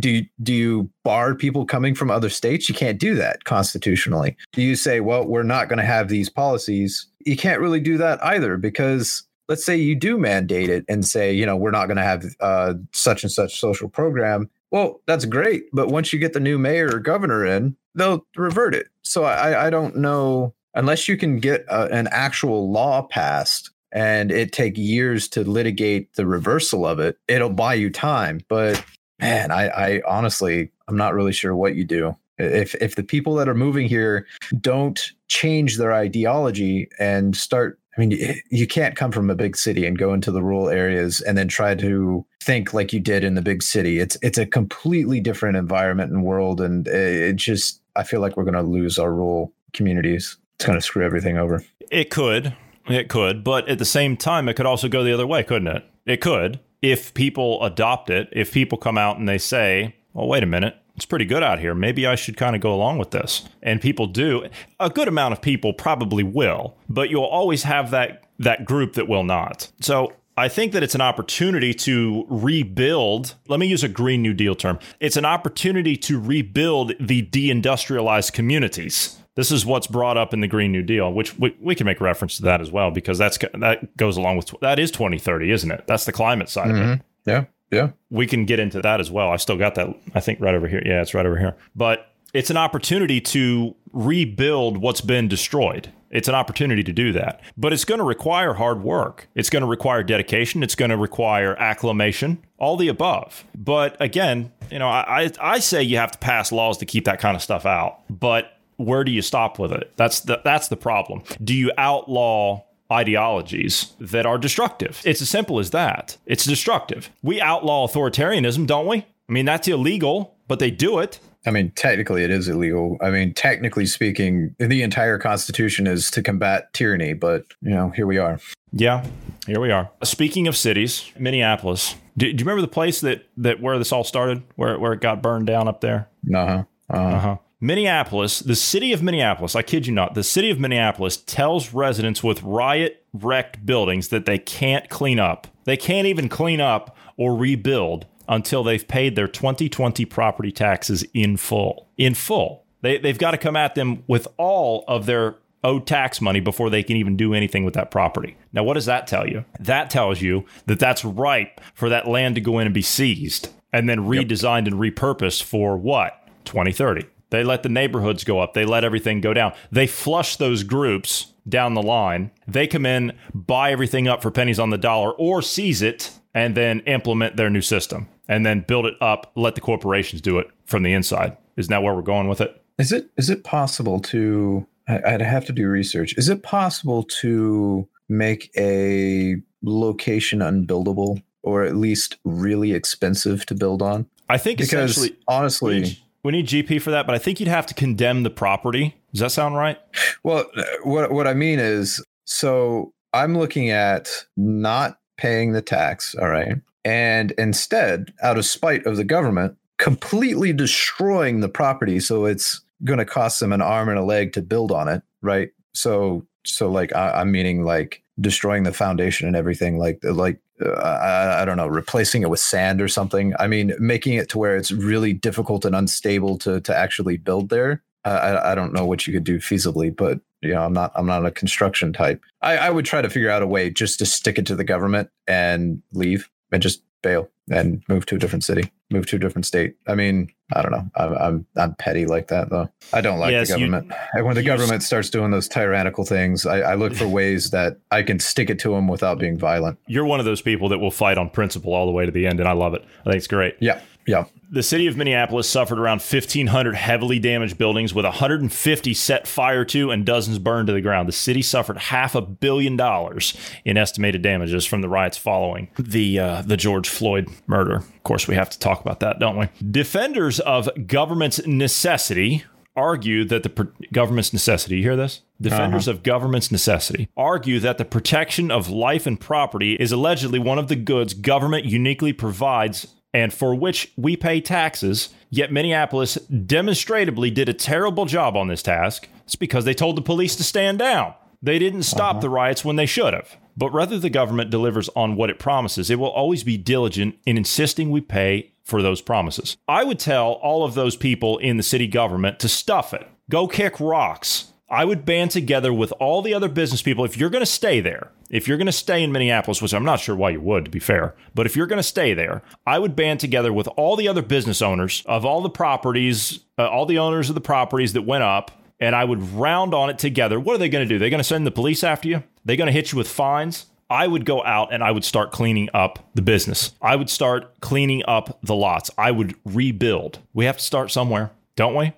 do you, do you bar people coming from other states? You can't do that constitutionally. Do you say, well, we're not going to have these policies? You can't really do that either because let's say you do mandate it and say, you know, we're not going to have uh, such and such social program. Well, that's great, but once you get the new mayor or governor in, they'll revert it. So I, I don't know unless you can get a, an actual law passed and it take years to litigate the reversal of it, it'll buy you time. But man, I, I honestly, I'm not really sure what you do. If if the people that are moving here don't change their ideology and start I mean, you can't come from a big city and go into the rural areas and then try to think like you did in the big city. It's it's a completely different environment and world, and it just I feel like we're going to lose our rural communities. It's going to screw everything over. It could, it could, but at the same time, it could also go the other way, couldn't it? It could if people adopt it. If people come out and they say, "Well, wait a minute, it's pretty good out here. Maybe I should kind of go along with this." And people do. A good amount of people probably will, but you'll always have that that group that will not. So I think that it's an opportunity to rebuild. Let me use a Green New Deal term. It's an opportunity to rebuild the deindustrialized communities this is what's brought up in the Green New Deal, which we, we can make reference to that as well because that's that goes along with that is 2030, isn't it? That's the climate side mm-hmm. of it. Mm-hmm. Yeah, yeah. We can get into that as well. I still got that. I think right over here. Yeah, it's right over here. But it's an opportunity to rebuild what's been destroyed. It's an opportunity to do that. But it's going to require hard work. It's going to require dedication. It's going to require acclamation, all the above. But again, you know, I, I say you have to pass laws to keep that kind of stuff out. But where do you stop with it? That's the that's the problem. Do you outlaw ideologies that are destructive? It's as simple as that. It's destructive. We outlaw authoritarianism, don't we? I mean, that's illegal, but they do it. I mean, technically, it is illegal. I mean, technically speaking, the entire Constitution is to combat tyranny, but, you know, here we are. Yeah, here we are. Speaking of cities, Minneapolis. Do, do you remember the place that, that where this all started, where, where it got burned down up there? Uh huh. Uh-huh. uh-huh. Minneapolis, the city of Minneapolis, I kid you not, the city of Minneapolis tells residents with riot wrecked buildings that they can't clean up. They can't even clean up or rebuild until they've paid their 2020 property taxes in full. In full. They, they've got to come at them with all of their owed tax money before they can even do anything with that property. Now, what does that tell you? That tells you that that's ripe for that land to go in and be seized and then redesigned and repurposed for what? 2030. They let the neighborhoods go up. They let everything go down. They flush those groups down the line. They come in, buy everything up for pennies on the dollar or seize it and then implement their new system and then build it up, let the corporations do it from the inside. Isn't that where we're going with it? Is it is it possible to I, would have to do research. Is it possible to make a location unbuildable or at least really expensive to build on? I think because honestly, need, we need, GP for that, but I think you'd have to condemn the property. Does that sound right? Well, what what I mean is, so I'm looking at not paying the tax, all right, and instead, out of spite of the government, completely destroying the property so it's going to cost them an arm and a leg to build on it, right? So, so like I, am meaning like destroying the foundation and everything, like like I, I, don't know, replacing it with sand or something. I mean, making it to where it's really difficult and unstable to to actually build there. I, I don't know what you could do feasibly, but you know, I'm not I'm not a construction type. I, I would try to figure out a way just to stick it to the government and leave and just bail and move to a different city, move to a different state. I mean, I don't know. I'm I'm, I'm petty like that though. I don't like yes, the government. You, when the government starts doing those tyrannical things, I, I, look for ways that I can stick it to them without being violent. You're one of those people that will fight on principle all the way to the end, and I love it. I think it's great. Yeah. Yeah. The city of Minneapolis suffered around 1,500 heavily damaged buildings with 150 set fire to and dozens burned to the ground. The city suffered half a billion dollars in estimated damages from the riots following the uh, the George Floyd murder. Of course, we have to talk about that, don't we? Defenders of government's necessity argue that the government's necessity, you hear this? Defenders uh-huh. of government's necessity argue that the protection of life and property is allegedly one of the goods government uniquely provides and for which we pay taxes, yet Minneapolis demonstrably did a terrible job on this task. It's because they told the police to stand down. They didn't stop uh-huh. the riots when they should have. But rather the government delivers on what it promises, it will always be diligent in insisting we pay for those promises. I would tell all of those people in the city government to stuff it. Go kick rocks. I would band together with all the other business people. If you're going to stay there, if you're going to stay in Minneapolis, which I'm not sure why you would, to be fair, but if you're going to stay there, I would band together with all the other business owners of all the properties, uh, all the owners of the properties that went up, and I would round on it together. What are they going to do? They're going to send the police after you? They're going to hit you with fines? I would go out and I would start cleaning up the business. I would start cleaning up the lots. I would rebuild. We have to start somewhere don't we?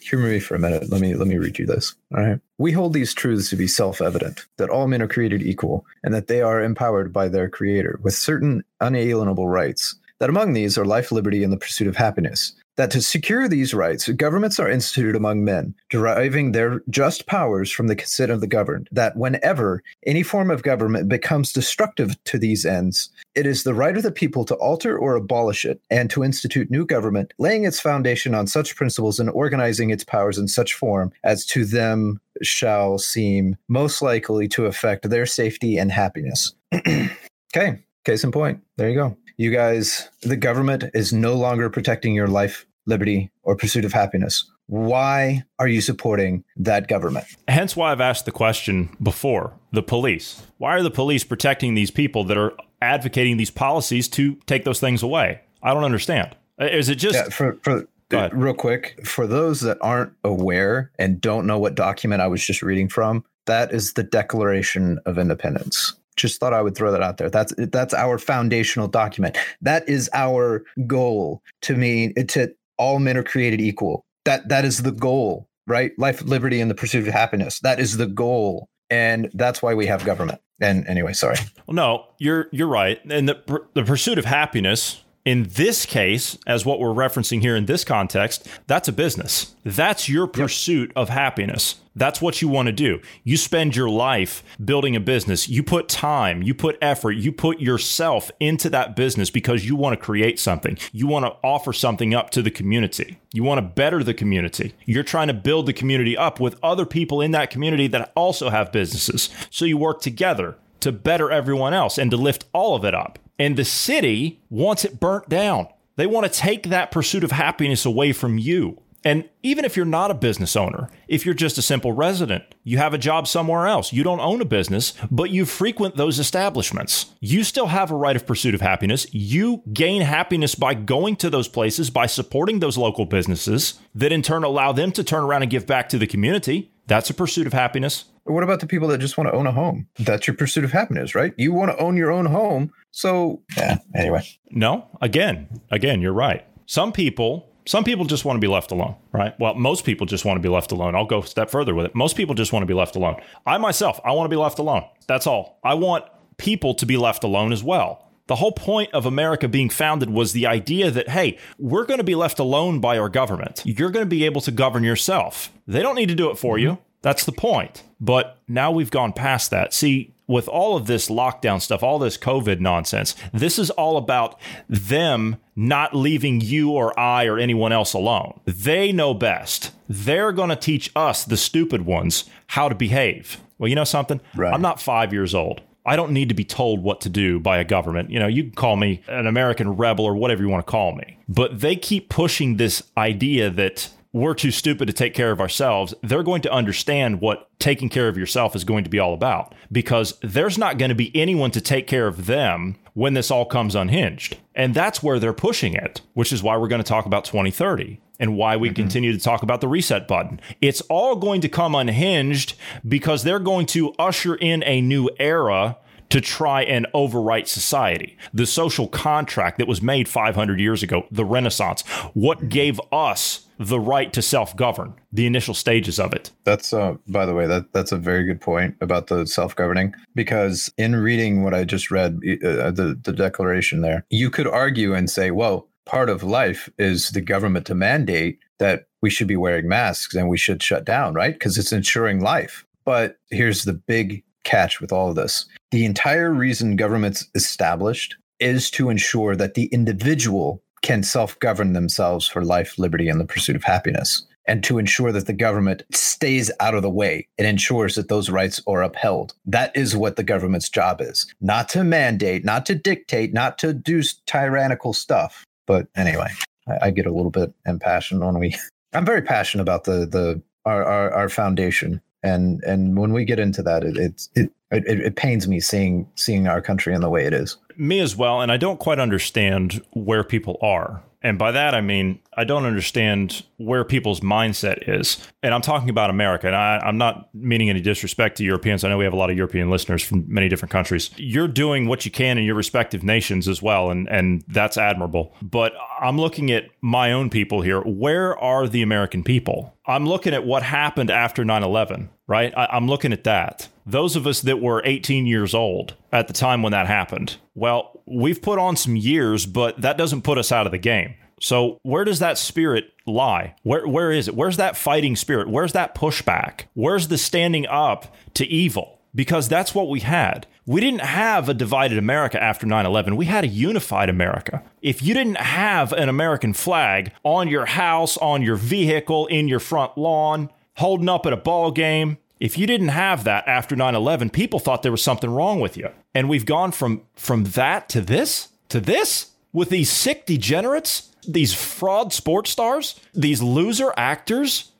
Humor me for a minute. Let me let me read you this. All right. We hold these truths to be self-evident that all men are created equal and that they are empowered by their creator with certain unalienable rights. That among these are life, liberty, and the pursuit of happiness that to secure these rights, governments are instituted among men, deriving their just powers from the consent of the governed, that whenever any form of government becomes destructive to these ends, it is the right of the people to alter or abolish it, and to institute new government, laying its foundation on such principles and organizing its powers in such form as to them shall seem most likely to affect their safety and happiness. okay, case in point. There you go you guys, the government is no longer protecting your life, liberty, or pursuit of happiness. Why are you supporting that government? Hence why I've asked the question before the police. Why are the police protecting these people that are advocating these policies to take those things away? I don't understand. Uh, is it just. Yeah, for, for, real quick, for those that aren't aware and don't know what document I was just reading from, that is the Declaration of Independence just thought I would throw that out there. That's that's our foundational document. That is our goal to me to all men are created equal. That that is the goal, right? Life, liberty, and the pursuit of happiness. That is the goal. And that's why we have government. And anyway, sorry. Well, no, you're you're right. And the the pursuit of happiness in this case, as what we're referencing here in this context, that's a business. That's your pursuit yep. of happiness. That's what you want to do. You spend your life building a business. You put time, you put effort, you put yourself into that business because you want to create something. You want to offer something up to the community. You want to better the community. You're trying to build the community up with other people in that community that also have businesses. So you work together to better everyone else and to lift all of it up. And the city wants it burnt down. They want to take that pursuit of happiness away from you. And even if you're not a business owner, if you're just a simple resident, you have a job somewhere else, you don't own a business, but you frequent those establishments, you still have a right of pursuit of happiness. You gain happiness by going to those places, by supporting those local businesses that in turn allow them to turn around and give back to the community. That's a pursuit of happiness. What about the people that just want to own a home? That's your pursuit of happiness, right? You want to own your own home. So, yeah, anyway. No, again, again, you're right. Some people some people just want to be left alone, right? Well, most people just want to be left alone. I'll go a step further with it. Most people just want to be left alone. I myself, I want to be left alone. That's all. I want people to be left alone as well. The whole point of America being founded was the idea that, hey, we're going to be left alone by our government. You're going to be able to govern yourself. They don't need to do it for you. That's the point. But now we've gone past that. See, with all of this lockdown stuff, all this COVID nonsense, this is all about them not leaving you or I or anyone else alone. They know best. They're going to teach us, the stupid ones, how to behave. Well, you know something? Right. I'm not five years old. I don't need to be told what to do by a government. You know, you can call me an American rebel or whatever you want to call me. But they keep pushing this idea that we're too stupid to take care of ourselves, they're going to understand what taking care of yourself is going to be all about because there's not going to be anyone to take care of them when this all comes unhinged. And that's where they're pushing it, which is why we're going to talk about 2030 and why we mm-hmm. continue to talk about the reset button. It's all going to come unhinged because they're going to usher in a new era to try and overwrite society. The social contract that was made 500 years ago, the Renaissance, what gave us the right to self-govern, the initial stages of it. That's uh by the way, that that's a very good point about the self-governing because in reading what I just read uh, the the declaration there, you could argue and say, well, part of life is the government to mandate that we should be wearing masks and we should shut down, right? Because it's ensuring life. But here's the big catch with all of this the entire reason government's established is to ensure that the individual can self govern themselves for life, liberty, and the pursuit of happiness, and to ensure that the government stays out of the way and ensures that those rights are upheld. That is what the government's job is not to mandate, not to dictate, not to do tyrannical stuff. But anyway, I, I get a little bit impassioned when we. I'm very passionate about the the our, our, our foundation and and when we get into that, it it, it it it pains me seeing seeing our country in the way it is. Me as well, and I don't quite understand where people are. And by that, I mean, I don't understand where people's mindset is. And I'm talking about America. And I, am not meaning any disrespect to Europeans. I know we have a lot of European listeners from many different countries. You're doing what you can in your respective nations as well. And, and that's admirable. But I'm looking at my own people here. Where are the American people? I'm looking at what happened after 9 11, right? I, I'm looking at that. Those of us that were 18 years old at the time when that happened, well, we've put on some years, but that doesn't put us out of the game. So where does that spirit lie? Where where is it? Where's that fighting spirit? Where's that pushback? Where's the standing up to evil? Because that's what we had. We didn't have a divided America after 9 11. We had a unified America. If you didn't have an American flag on your house, on your vehicle, in your front lawn, holding up at a ball game, if you didn't have that after 9/11, people thought there was something wrong with you. And we've gone from from that to this to this with these sick degenerates, these fraud sports stars, these loser actors.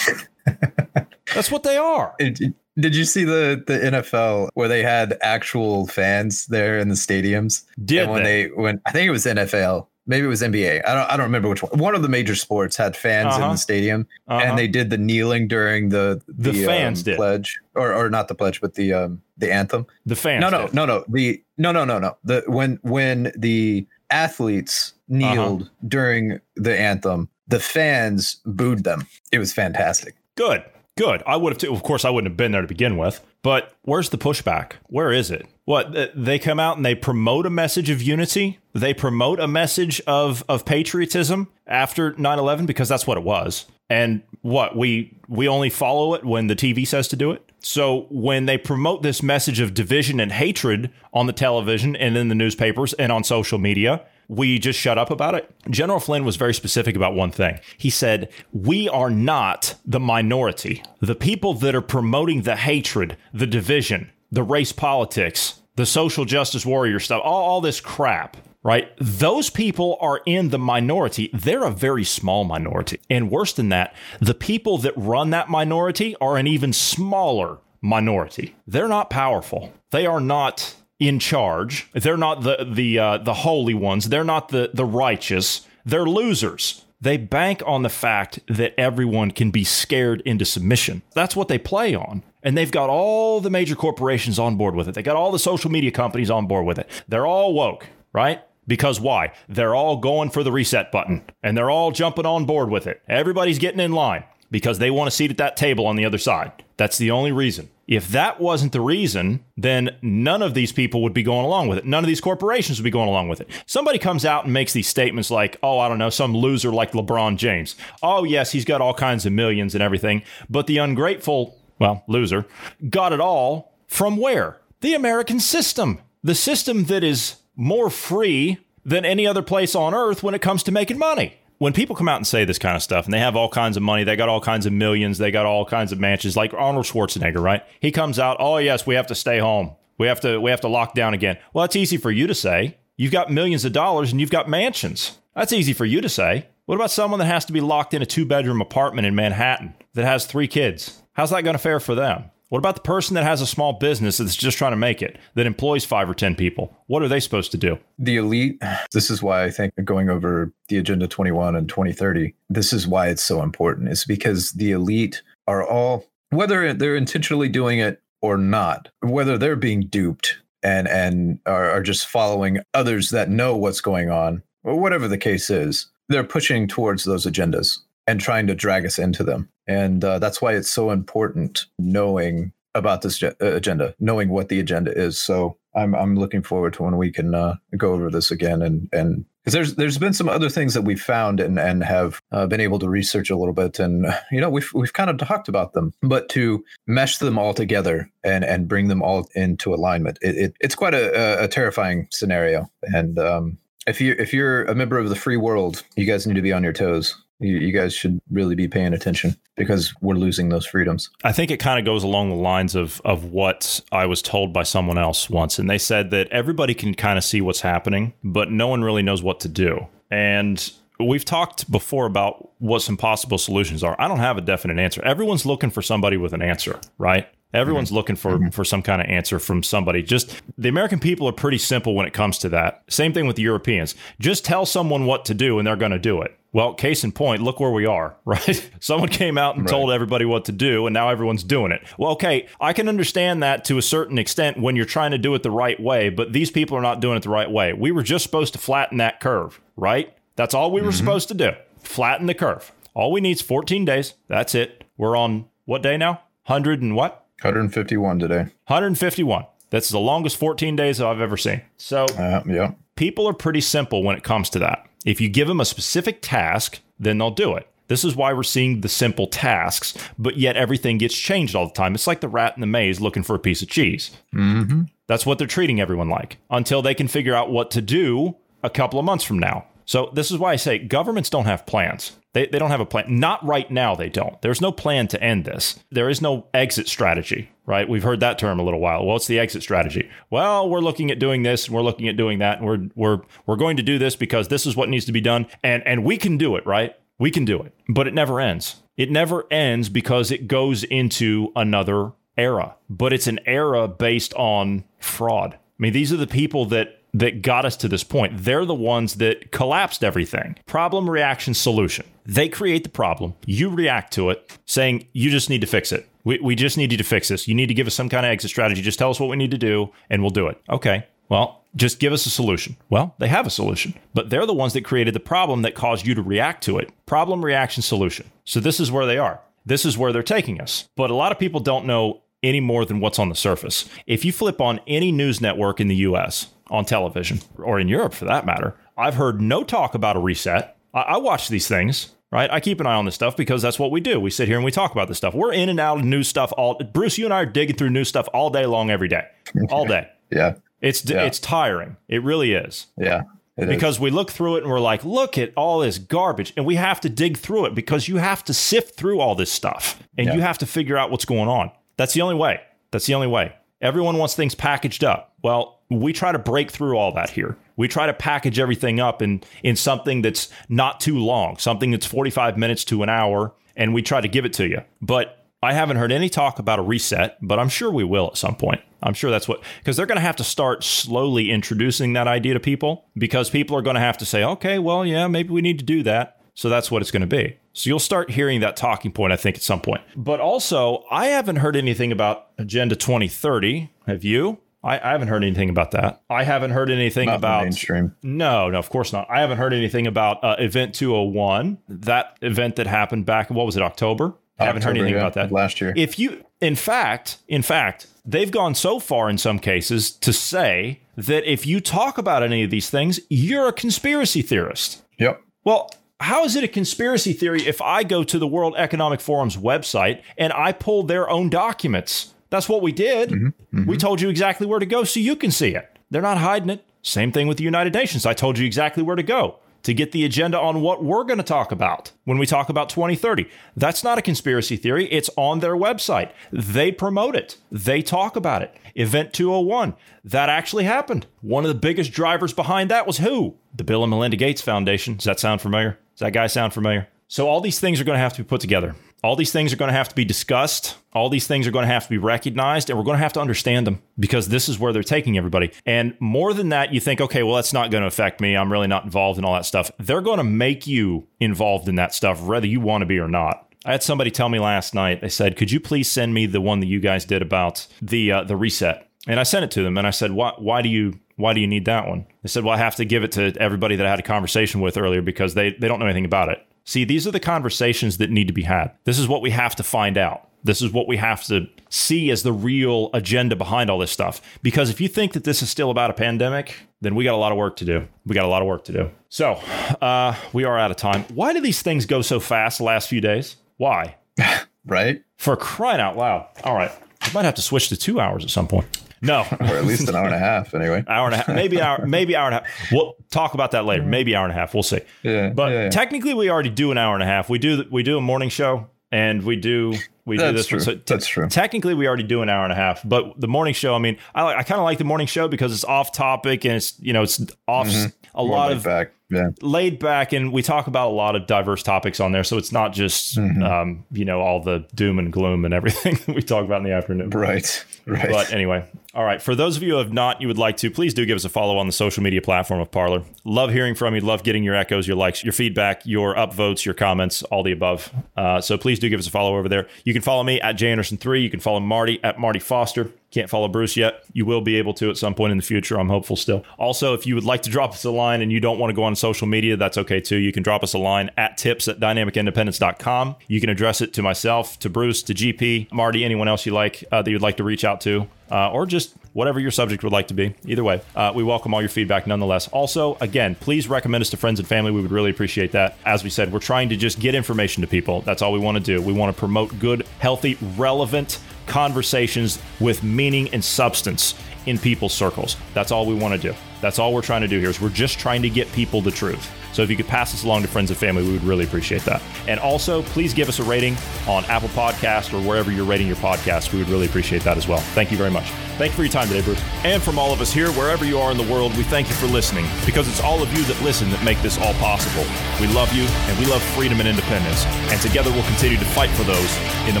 That's what they are. Did you see the the NFL where they had actual fans there in the stadiums? Did and when they? they when I think it was NFL maybe it was NBA. I don't I don't remember which one. One of the major sports had fans uh-huh. in the stadium, uh-huh. and they did the kneeling during the the, the fans um, did. pledge, or or not the pledge, but the um the anthem. The fans. No, no, did. no, no. The no, no, no, no. The when when the athletes kneeled uh-huh. during the anthem, the fans booed them. It was fantastic. Good. Good. I would have, t- of course, I wouldn't have been there to begin with. But where's the pushback? Where is it? What uh, they come out and they promote a message of unity. They promote a message of of patriotism after 9/11 because that's what it was. And what we we only follow it when the TV says to do it. So when they promote this message of division and hatred on the television and in the newspapers and on social media, we just shut up about it. General Flynn was very specific about one thing. He said, We are not the minority. The people that are promoting the hatred, the division, the race politics, the social justice warrior stuff, all, all this crap, right? Those people are in the minority. They're a very small minority. And worse than that, the people that run that minority are an even smaller minority. They're not powerful. They are not in charge. They're not the the uh, the holy ones. They're not the the righteous. They're losers. They bank on the fact that everyone can be scared into submission. That's what they play on. And they've got all the major corporations on board with it. They got all the social media companies on board with it. They're all woke, right? Because why? They're all going for the reset button and they're all jumping on board with it. Everybody's getting in line because they want a seat at that table on the other side. That's the only reason. If that wasn't the reason, then none of these people would be going along with it. None of these corporations would be going along with it. Somebody comes out and makes these statements like, oh, I don't know, some loser like LeBron James. Oh, yes, he's got all kinds of millions and everything. But the ungrateful, well, loser, got it all from where? The American system. The system that is more free than any other place on earth when it comes to making money when people come out and say this kind of stuff and they have all kinds of money, they got all kinds of millions, they got all kinds of mansions, like Arnold Schwarzenegger, right? He comes out, oh yes, we have to stay home. We have to we have to lock down again. Well, that's easy for you to say. You've got millions of dollars and you've got mansions. That's easy for you to say. What about someone that has to be locked in a two bedroom apartment in Manhattan that has three kids? How's that going to fare for them? What about the person that has a small business that's just trying to make it, that employs five or 10 people? What are they supposed to do? The elite, this is why I think going over the Agenda 21 and 2030, this is why it's so important. It's because the elite are all, whether they're intentionally doing it or not, whether they're being duped and, and are, are just following others that know what's going on, or whatever the case is, they're pushing towards those agendas and trying to drag us into them. And uh, that's why it's so important knowing about this uh, agenda, knowing what the agenda is. So I'm I'm looking forward to when we can uh, go over this again and and because there's there's been some other things that we've found and and have uh, been able to research a little bit and you know we've we've kind of talked about them, but to mesh them all together and and bring them all into alignment, it, it it's quite a, a terrifying scenario. And um, if you if you're a member of the free world, you guys need to be on your toes you, you, guys should really be paying attention because we're losing those freedoms. I think it kind of goes along the lines of of what I was told by someone else once, and they said that everybody can kind of see what's happening, but no one really knows what to do. And we've talked before about what some possible solutions are. I don't have a definite answer. Everyone's looking for somebody with an answer, right? Everyone's mm-hmm. looking for mm-hmm. for some kind of answer from somebody. Just the American people are pretty simple when it comes to that. Same thing with the Europeans. Just tell someone what to do and they're going to do it. Well, case in point, look where we are, right? Someone came out and right. told everybody what to do and now everyone's doing it. Well, okay, I can understand that to a certain extent when you're trying to do it the right way, but these people are not doing it the right way. We were just supposed to flatten that curve, right? That's all we were mm-hmm. supposed to do. Flatten the curve. All we need is 14 days. That's it. We're on what day now? 100 and what? 151 today. 151. That's the longest 14 days I've ever seen. So, uh, yeah. People are pretty simple when it comes to that. If you give them a specific task, then they'll do it. This is why we're seeing the simple tasks, but yet everything gets changed all the time. It's like the rat in the maze looking for a piece of cheese. Mm-hmm. That's what they're treating everyone like until they can figure out what to do a couple of months from now. So, this is why I say governments don't have plans. They, they don't have a plan. Not right now, they don't. There's no plan to end this. There is no exit strategy, right? We've heard that term a little while. Well, it's the exit strategy. Well, we're looking at doing this and we're looking at doing that. And we're, we're, we're going to do this because this is what needs to be done. And, and we can do it, right? We can do it. But it never ends. It never ends because it goes into another era. But it's an era based on fraud. I mean, these are the people that that got us to this point. They're the ones that collapsed everything. Problem, reaction, solution. They create the problem. You react to it, saying, you just need to fix it. We, we just need you to fix this. You need to give us some kind of exit strategy. Just tell us what we need to do, and we'll do it. Okay. Well, just give us a solution. Well, they have a solution, but they're the ones that created the problem that caused you to react to it. Problem, reaction, solution. So this is where they are. This is where they're taking us. But a lot of people don't know any more than what's on the surface. If you flip on any news network in the US on television, or in Europe for that matter, I've heard no talk about a reset. I, I watch these things right? I keep an eye on this stuff because that's what we do. We sit here and we talk about this stuff. We're in and out of new stuff all. Bruce, you and I are digging through new stuff all day long, every day, all day. yeah, it's yeah. it's tiring. It really is. Yeah. because is. we look through it and we're like, look at all this garbage, and we have to dig through it because you have to sift through all this stuff and yeah. you have to figure out what's going on. That's the only way. That's the only way. Everyone wants things packaged up. Well, we try to break through all that here. We try to package everything up in in something that's not too long, something that's 45 minutes to an hour, and we try to give it to you. But I haven't heard any talk about a reset, but I'm sure we will at some point. I'm sure that's what because they're going to have to start slowly introducing that idea to people because people are going to have to say, "Okay, well, yeah, maybe we need to do that." So that's what it's going to be. So you'll start hearing that talking point, I think, at some point. But also, I haven't heard anything about Agenda 2030. Have you? I, I haven't heard anything about that. I haven't heard anything Not about mainstream. no, no, of course not. I haven't heard anything about uh, Event 201, that event that happened back. What was it? October. I haven't heard anything yeah, about that last year. If you, in fact, in fact, they've gone so far in some cases to say that if you talk about any of these things, you're a conspiracy theorist. Yep. Well, how is it a conspiracy theory if I go to the World Economic Forum's website and I pull their own documents? That's what we did. Mm-hmm. Mm-hmm. We told you exactly where to go so you can see it. They're not hiding it. Same thing with the United Nations. I told you exactly where to go to get the agenda on what we're going to talk about when we talk about 2030. That's not a conspiracy theory. It's on their website. They promote it, they talk about it. Event 201, that actually happened. One of the biggest drivers behind that was who? The Bill and Melinda Gates Foundation. Does that sound familiar? Does that guy sound familiar? So, all these things are going to have to be put together. All these things are going to have to be discussed. All these things are going to have to be recognized, and we're going to have to understand them because this is where they're taking everybody. And more than that, you think, okay, well, that's not going to affect me. I'm really not involved in all that stuff. They're going to make you involved in that stuff, whether you want to be or not. I had somebody tell me last night. They said, "Could you please send me the one that you guys did about the uh, the reset?" And I sent it to them, and I said, "Why? Why do you why do you need that one?" They said, "Well, I have to give it to everybody that I had a conversation with earlier because they they don't know anything about it." See, these are the conversations that need to be had. This is what we have to find out. This is what we have to see as the real agenda behind all this stuff. Because if you think that this is still about a pandemic, then we got a lot of work to do. We got a lot of work to do. So, uh, we are out of time. Why do these things go so fast the last few days? Why? Right. For crying out loud. All right. I might have to switch to two hours at some point. No. Or at least an hour and a half, anyway. hour and a half, maybe hour, maybe hour and a half. We'll talk about that later. Mm-hmm. Maybe hour and a half. We'll see. Yeah, But yeah, yeah. technically, we already do an hour and a half. We do we do a morning show, and we do we do this. true. So te- That's true. Technically, we already do an hour and a half. But the morning show, I mean, I like, I kind of like the morning show because it's off topic and it's you know it's off mm-hmm. a More lot of back. Yeah. laid back and we talk about a lot of diverse topics on there so it's not just Mm-hmm. um, you know all the doom and gloom and everything we talk about in the afternoon Right. Right. but anyway, all right. For those of you who have not, you would like to, please do give us a follow on the social media platform of Parler. Love hearing from you. Love getting your echoes, your likes, your feedback, your upvotes, your comments, all the above. Uh, so please do give us a follow over there. You can follow me at Jay Anderson three. You can follow Marty at Marty Foster. Can't follow Bruce yet. You will be able to at some point in the future. I'm hopeful still. Also, if you would like to drop us a line and you don't want to go on social media, that's okay too. You can drop us a line at tips at dynamicindependence.com. You can address it to myself, to Bruce, to GP, Marty, anyone else you like uh, that you'd like to reach out to, uh, or just whatever your subject would like to be. Either way, uh, we welcome all your feedback nonetheless. Also, again, please recommend us to friends and family. We would really appreciate that. As we said, we're trying to just get information to people. That's all we want to do. We want to promote good, healthy, relevant conversations with meaning and substance in people's circles. That's all we want to do. That's all we're trying to do here is we're just trying to get people the truth. So if you could pass this along to friends and family, we would really appreciate that. And also, please give us a rating on Apple Podcast or wherever you're rating your podcast. We would really appreciate that as well. Thank you very much. Thank you for your time today, Bruce. And from all of us here, wherever you are in the world, we thank you for listening because it's all of you that listen that make this all possible. We love you and we love freedom and independence. And together we'll continue to fight for those in the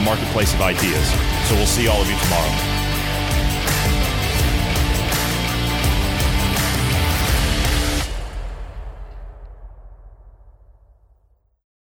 marketplace of ideas. So we'll see all of you tomorrow.